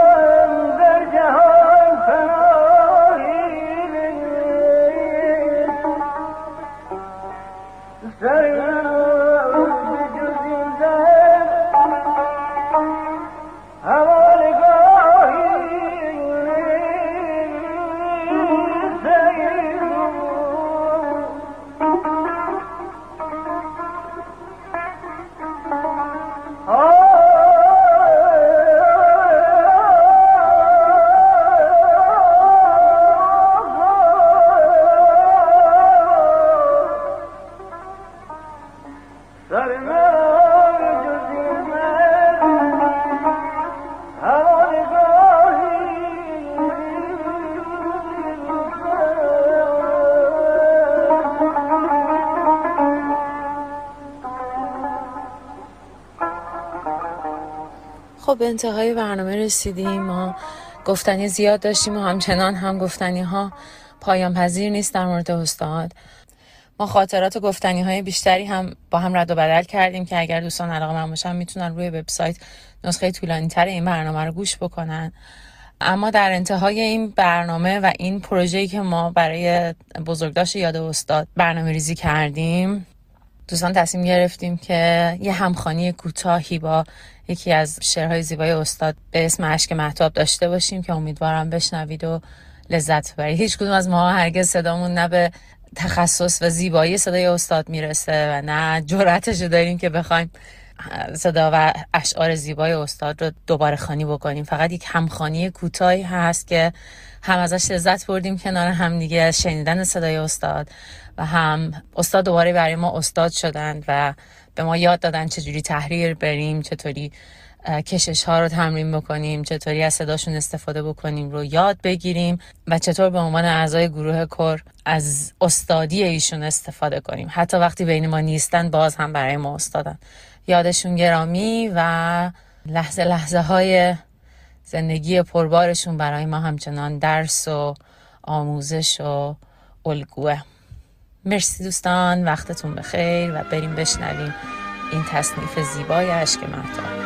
خب به انتهای برنامه رسیدیم. ما گفتنی زیاد داشتیم و همچنان هم گفتنی ها پایان پذیر نیست در مورد استاد. ما خاطرات و گفتنی های بیشتری هم با هم رد و بدل کردیم که اگر دوستان علاقه من باشن می‌تونن روی وبسایت نسخه طولانی تر این برنامه رو گوش بکنن. اما در انتهای این برنامه و این پروژه‌ای که ما برای بزرگداشت یاد استاد برنامه ریزی کردیم دوستان تصمیم گرفتیم که یه همخانی کوتاهی با یکی از شعرهای زیبای استاد به اسم اشک محتاب داشته باشیم که امیدوارم بشنوید و لذت ببرید. هیچ کدوم از ما هرگز صدامون نه به تخصص و زیبایی صدای استاد می‌رسه و نه جرأتش رو داریم که بخوایم صدا و اشعار زیبای استاد رو دوباره خانی بکنیم. فقط یک همخانی کوتاهی هست که هم ازش لذت بردیم کنار هم دیگه شنیدن صدای استاد. و هم استاد دوباره برای ما استاد شدند و به ما یاد دادن چجوری تحریر بریم چطوری کشش ها رو تمرین بکنیم چطوری از صداشون استفاده بکنیم رو یاد بگیریم و چطور به عنوان اعضای گروه کر از استادی ایشون استفاده کنیم. حتی وقتی بین ما نیستن باز هم برای ما استادن. یادشون گرامی و لحظه لحظه های زندگی پربارشون برای ما همچنان درس و آموزش و الگوه. مرسی دوستان وقتتون بخیر و بریم بشنویم این تصنیف زیبای اشک محتاب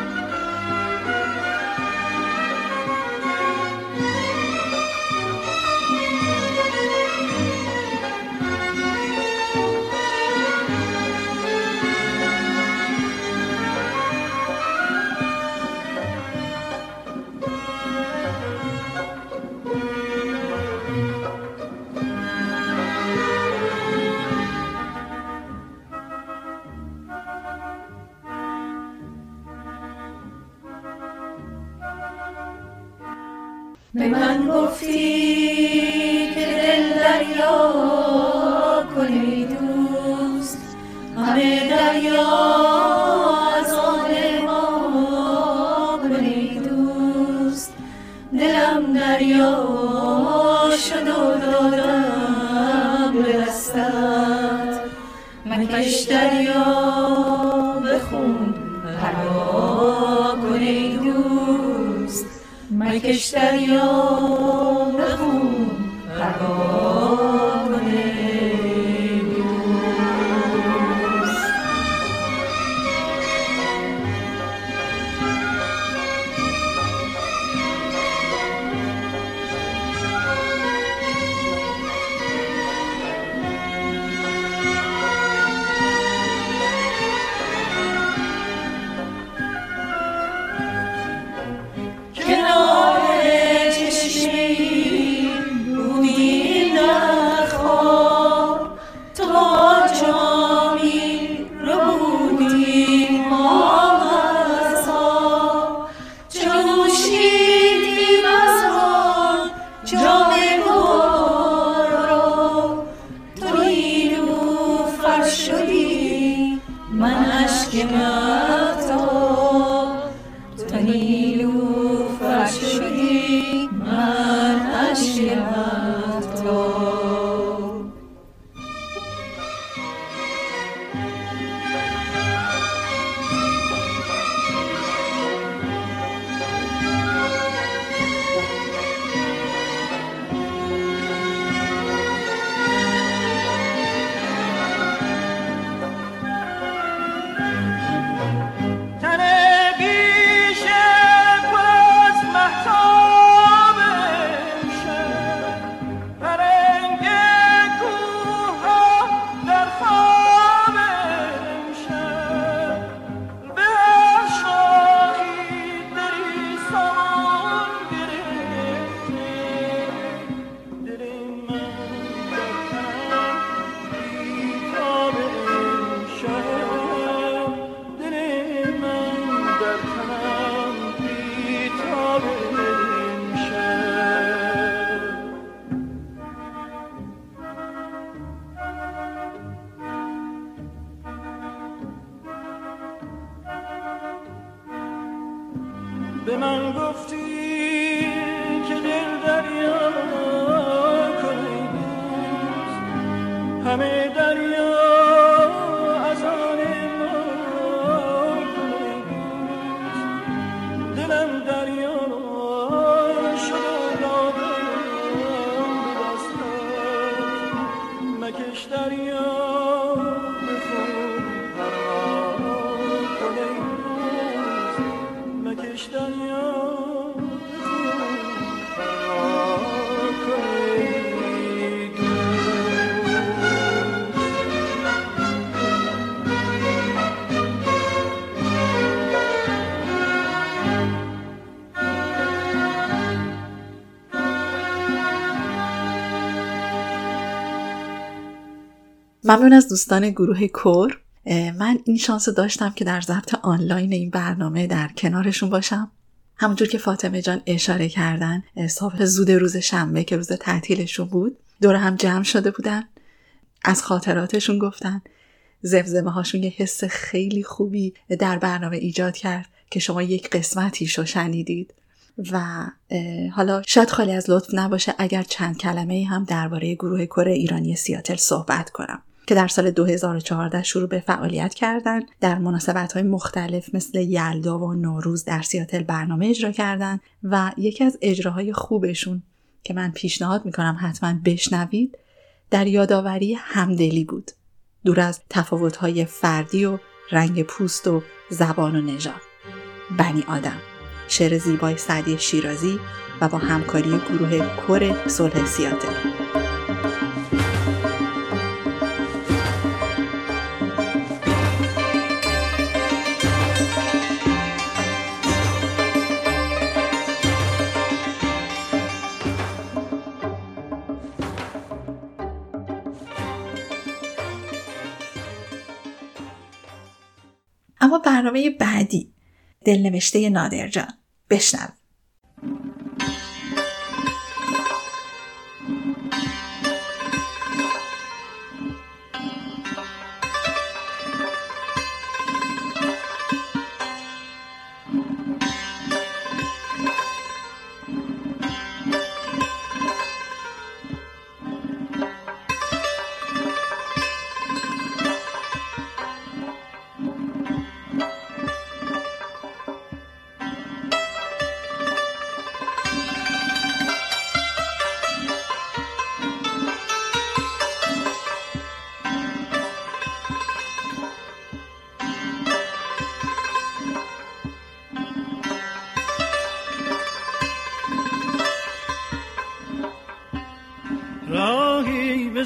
من اشک ممنون از دوستان گروه کور. من این شانس رو داشتم که در ضبط آنلاین این برنامه در کنارشون باشم. همونجور که فاطمه جان اشاره کردن صبح زود روز شنبه که روز تعطیلشون بود دور هم جمع شده بودن. از خاطراتشون گفتن. زمزمه هاشون یه حس خیلی خوبی در برنامه ایجاد کرد که شما یک قسمتیشو شنیدید. و حالا شاید خالی از لطف نباشه اگر چند کلمه هم درباره گروه کره ایرانی سیاتل صحبت کنم. که در سال 2014 شروع به فعالیت کردند در مناسبت های مختلف مثل یلدا و نوروز در سیاتل برنامه اجرا کردند و یکی از اجراهای خوبشون که من پیشنهاد می‌کنم حتما بشنوید در یادآوری همدلی بود. دور از تفاوت‌های فردی و رنگ پوست و زبان و نژاد. بنی آدم شعر زیبای سعدی شیرازی و با همکاری گروه کور صلح سیاتل. اما برنامه بعدی دلنوشته نادرجان بشنویم.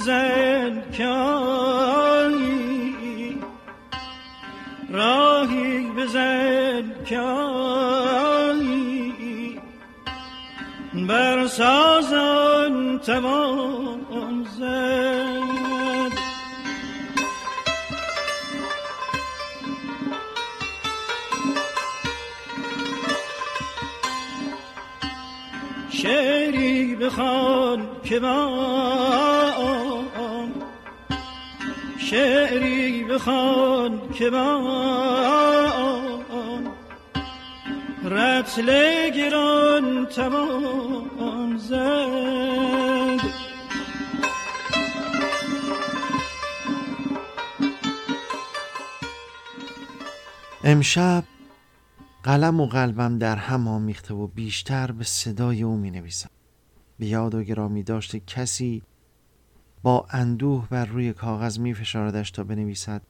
بزن راهی بزن آیی بر سازان توان زد شعری بخوان که شعری بخوان که من رتل گران توان زد. امشب قلم و قلبم در هم آمیخته و بیشتر به صدای او می نویسم به یاد و گرامی داشته کسی با اندوه بر روی کاغذ می فشاردش تا بنویسد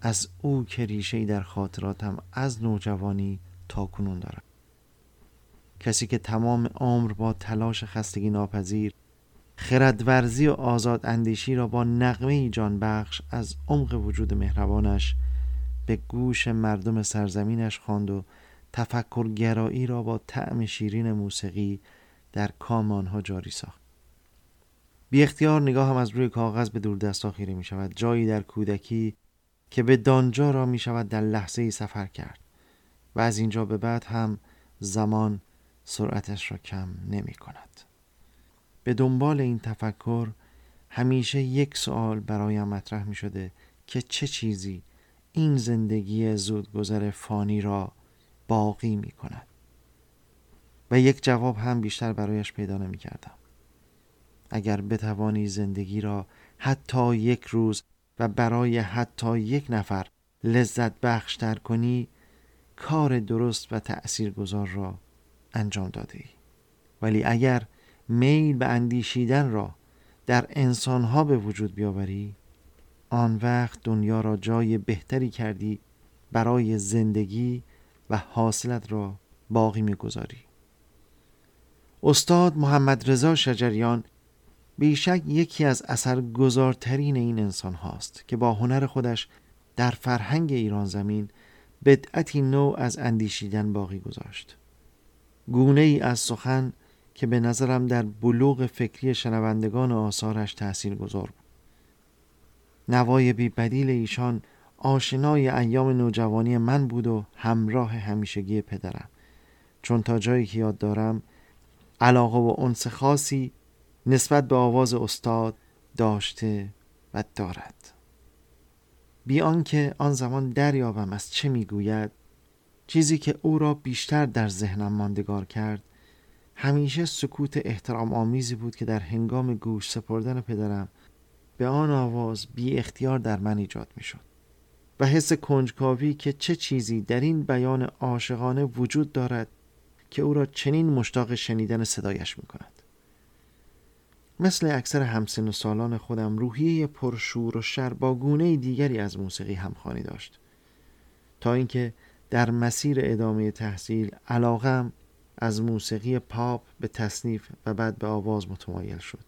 از او که ریشه‌ای در خاطراتم از نوجوانی تا کنون دارم. کسی که تمام عمر با تلاش خستگی ناپذیر خردورزی و آزاد اندیشی را با نغمه جان بخش از عمق وجود مهربانش به گوش مردم سرزمینش خواند و تفکرگرایی را با طعم شیرین موسیقی در کام آنها جاری ساخت. بی اختیار نگاهم از روی کاغذ به دور دستا خیره می شود. جایی در کودکی که به دانجا را می شود در لحظه سفر کرد و از اینجا به بعد هم زمان سرعتش را کم نمی کند. به دنبال این تفکر همیشه یک سوال برایم مطرح می شده که چه چیزی این زندگی زودگذر فانی را باقی می کند؟ و یک جواب هم بیشتر برایش پیدا نمی کردم. اگر بتوانی زندگی را حتی یک روز و برای حتی یک نفر لذت بخشتر کنی کار درست و تأثیر گذار را انجام داده ای. ولی اگر میل به اندیشیدن را در انسانها به وجود بیاوری آن وقت دنیا را جای بهتری کردی برای زندگی و حاصلت را باقی می‌گذاری استاد محمد رضا شجریان بیشک یکی از اثرگذارترین این انسان هاست که با هنر خودش در فرهنگ ایران زمین بدعتی نوع از اندیشیدن باقی گذاشت. گونه ای از سخن که به نظرم در بلوغ فکری شنوندگان آثارش تأثیر گذار بود. نوای بی بدیل ایشان آشنای ایام نوجوانی من بود و همراه همیشگی پدرم. چون تا جایی که یاد دارم علاقه و انس خاصی نسبت به آواز استاد داشته و دارد بی آنکه آن زمان دریابم از چه می‌گوید چیزی که او را بیشتر در ذهنم ماندگار کرد همیشه سکوت احترام آمیزی بود که در هنگام گوش سپردن پدرم به آن آواز بی اختیار در من ایجاد می شد و حس کنجکاوی که چه چیزی در این بیان عاشقانه وجود دارد که او را چنین مشتاق شنیدن صدایش می کند. مثل اکثر همسن و سالان خودم روحیه پرشور و شر با گونه دیگری از موسیقی همخوانی داشت. تا اینکه در مسیر ادامه تحصیل علاقم از موسیقی پاپ به تصنیف و بعد به آواز متمایل شد.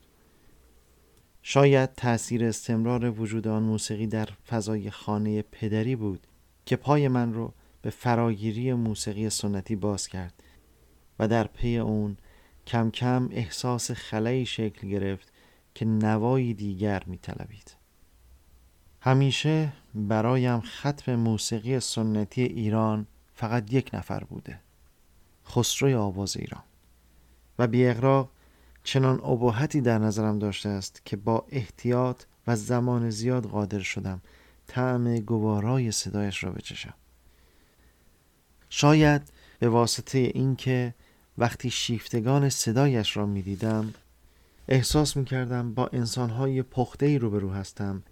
شاید تأثیر استمرار وجود آن موسیقی در فضای خانه پدری بود که پای من رو به فراگیری موسیقی سنتی باز کرد و در پی اون کم کم احساس خلایی شکل گرفت که نوایی دیگر می طلبید. همیشه برایم ختم موسیقی سنتی ایران فقط یک نفر بوده خسروی آواز ایران و بی اغراق چنان ابهتی در نظرم داشته است که با احتیاط و زمان زیاد قادر شدم طعم گوارای صدایش را بچشم شاید به واسطه اینکه وقتی شیفتگان صدایش را می دیدم احساس می کردم با انسانهای پخته ای روبرو هستم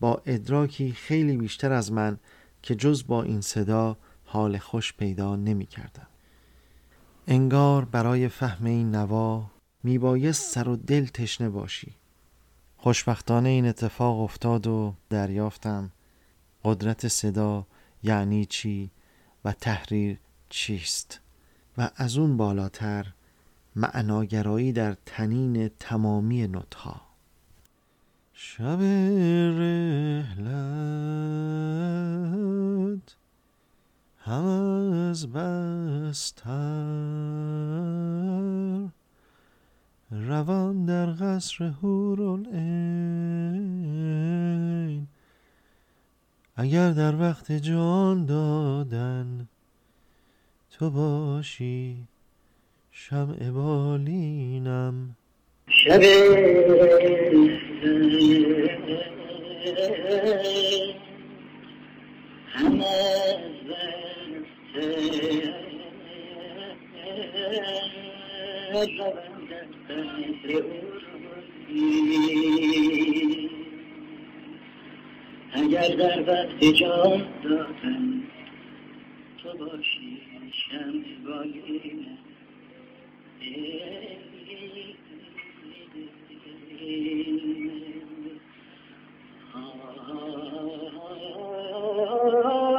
با ادراکی خیلی بیشتر از من که جز با این صدا حال خوش پیدا نمی کردم. انگار برای فهم این نوا میبایست سر و دل تشنه باشی. خوشبختانه این اتفاق افتاد و دریافتم. قدرت صدا یعنی چی و تحریر چیست؟ و از اون بالاتر معناگرایی در تنین تمامی نوتها. شب رحلت هم از بستر روان در قصر هورالعین اگر در وقت جان دادن تو باشی شمع بالینم. شب اگر در وقت جان دادن تو باشی. şembaline Ah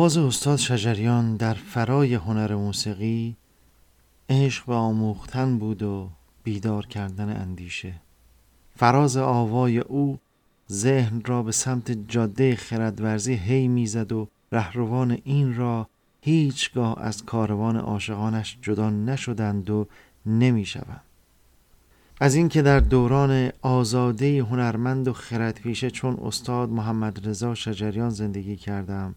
آواز استاد شجریان در فرای هنر موسیقی عشق به آموختن بود و بیدار کردن اندیشه. فراز آوای او ذهن را به سمت جاده خردورزی هی می‌زد و رهروان این را هیچگاه از کاروان عاشقانش جدا نشدند و نمی‌شوند. از اینکه در دوران آزاده هنرمند و خردپیشه چون استاد محمد رضا شجریان زندگی کردم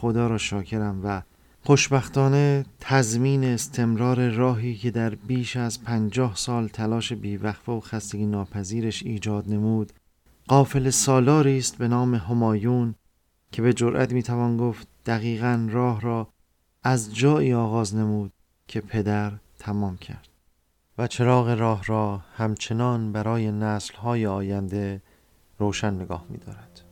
خدا را شاکرم و خوشبختانه تضمین استمرار راهی که در بیش از پنجاه سال تلاش بیوقفه و خستگی ناپذیرش ایجاد نمود قافل سالاری است به نام همایون که به جرأت می‌توان گفت دقیقا راه را از جایی آغاز نمود که پدر تمام کرد و چراغ راه را همچنان برای نسلهای آینده روشن نگاه می‌دارد.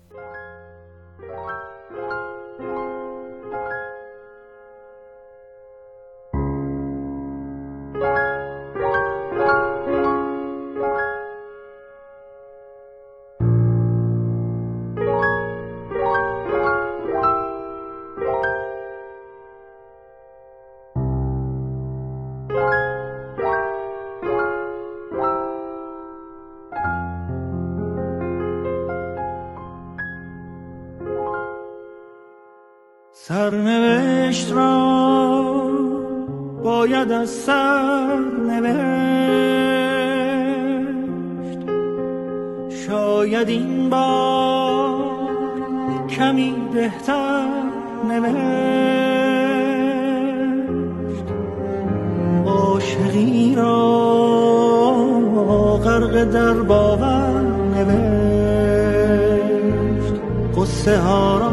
سرنوشت را باید از سر نوشت شاید این بار کمی بهتر نوشت. عاشقی را غرق در باور نوشت. قصه ها را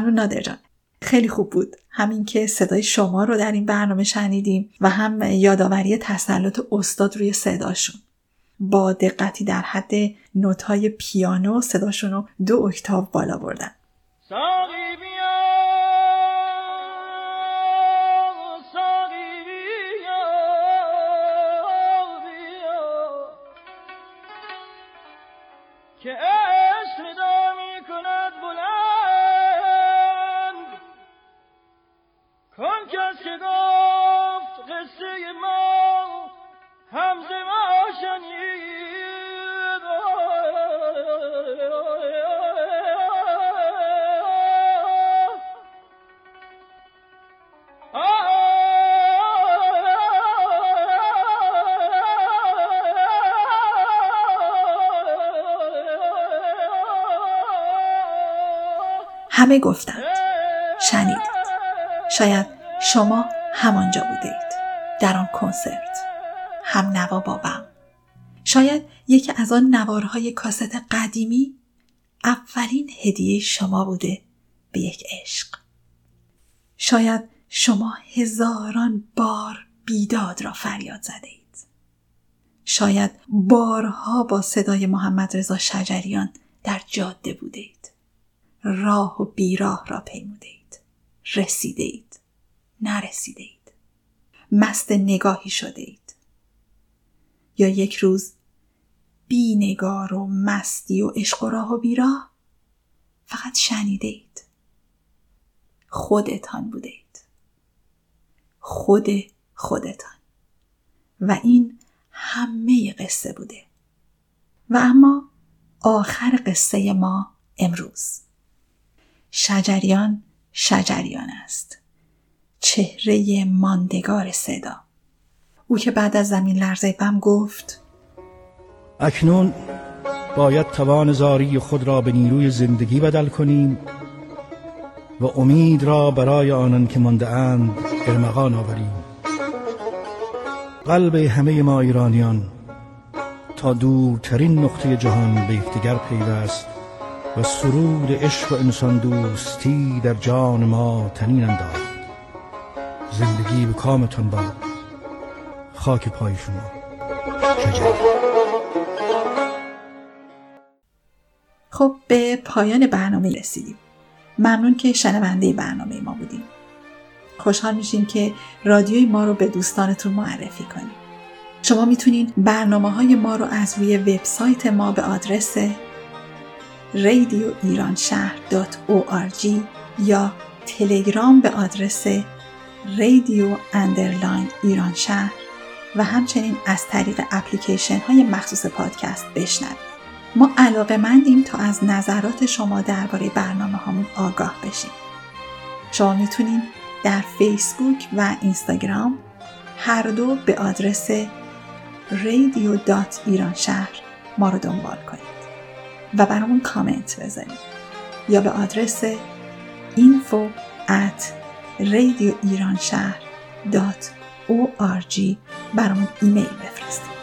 ممنون نادر جان. خیلی خوب بود. همین که صدای شما رو در این برنامه شنیدیم و هم یادآوری تسلط استاد روی صداشون. با دقتی در حد نوتهای پیانو صداشون رو دو اکتاو بالا بردن. همه گفتند. شنیدید شاید شما همانجا بودید. در آن کنسرت. هم نوا بابم. شاید یکی از آن نوارهای کاست قدیمی اولین هدیه شما بوده به یک عشق. شاید شما هزاران بار بیداد را فریاد زده اید شاید بارها با صدای محمد رضا شجریان در جاده بوده اید راه و بیراه را پیموده اید رسیده اید مست نگاهی شده اید یا یک روز بی نگار و مستی و عشق و راه و بیراه فقط شنیده اید خودتان بوده اید خود خودتان. و این همه قصه بوده. و اما آخر قصه ما امروز. شجریان شجریان است. چهره ماندگار صدا. او که بعد از زمین لرزه بم گفت اکنون باید توان زاری خود را به نیروی زندگی بدل کنیم و امید را برای آنان که مانده اند ارمغان آوریم. قلب همه ما ایرانیان تا دورترین نقطه جهان به یکدیگر پیوست. و سرود عشق و انسان دوستی در جان ما تنین انداخت. زندگی به کامتان باد خاک پای شما. خب به پایان برنامه رسیدیم. ممنون که شنونده برنامه ما بودیم خوشحال میشیم که رادیوی ما رو به دوستانتون معرفی کنیم. شما می‌تونید برنامه های ما رو از روی وبسایت ما به آدرس radioiranshahr.org یا تلگرام به آدرس رادیو underline ایران شهر و همچنین از طریق اپلیکیشن های مخصوص پادکست بشنوید. ما علاقه مندیم تا از نظرات شما درباره برنامه هامون آگاه بشیم. شما می‌تونید در فیسبوک و اینستاگرام هر دو به آدرس رادیو dot ایران شهر ما رو دنبال کنید و برامون کامنت بذارید یا به آدرس info at رادیو ایران شهر dot org برامون ایمیل بفرستید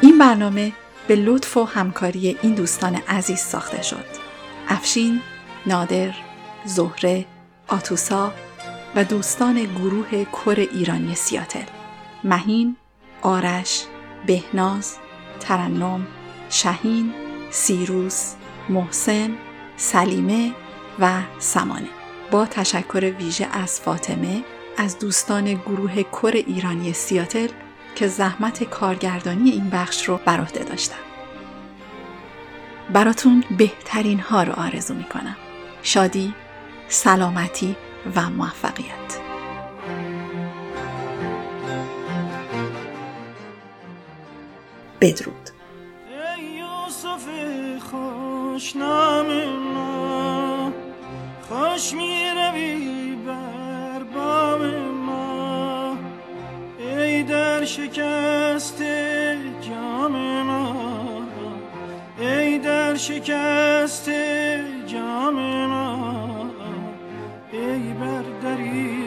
این برنامه به لطف و همکاری این دوستان عزیز ساخته شد. افشین، نادر، زهره، آتوسا و دوستان گروه کر ایرانی سیاتل. مهین، آرش، بهناز، ترنم، شهین، سیروس، محسن، سلیمه و سمانه. با تشکر ویژه از فاطمه از دوستان گروه کر ایرانی سیاتل که زحمت کارگردانی این بخش رو بر عهده داشتم. براتون بهترین ها رو آرزو می کنم. شادی، سلامتی و موفقیت. بدرود. ای یوسف خوشنام خوش می روی بر بام ما. ای در شکست جام ما. ای در شکست جام ما. ای بر دریده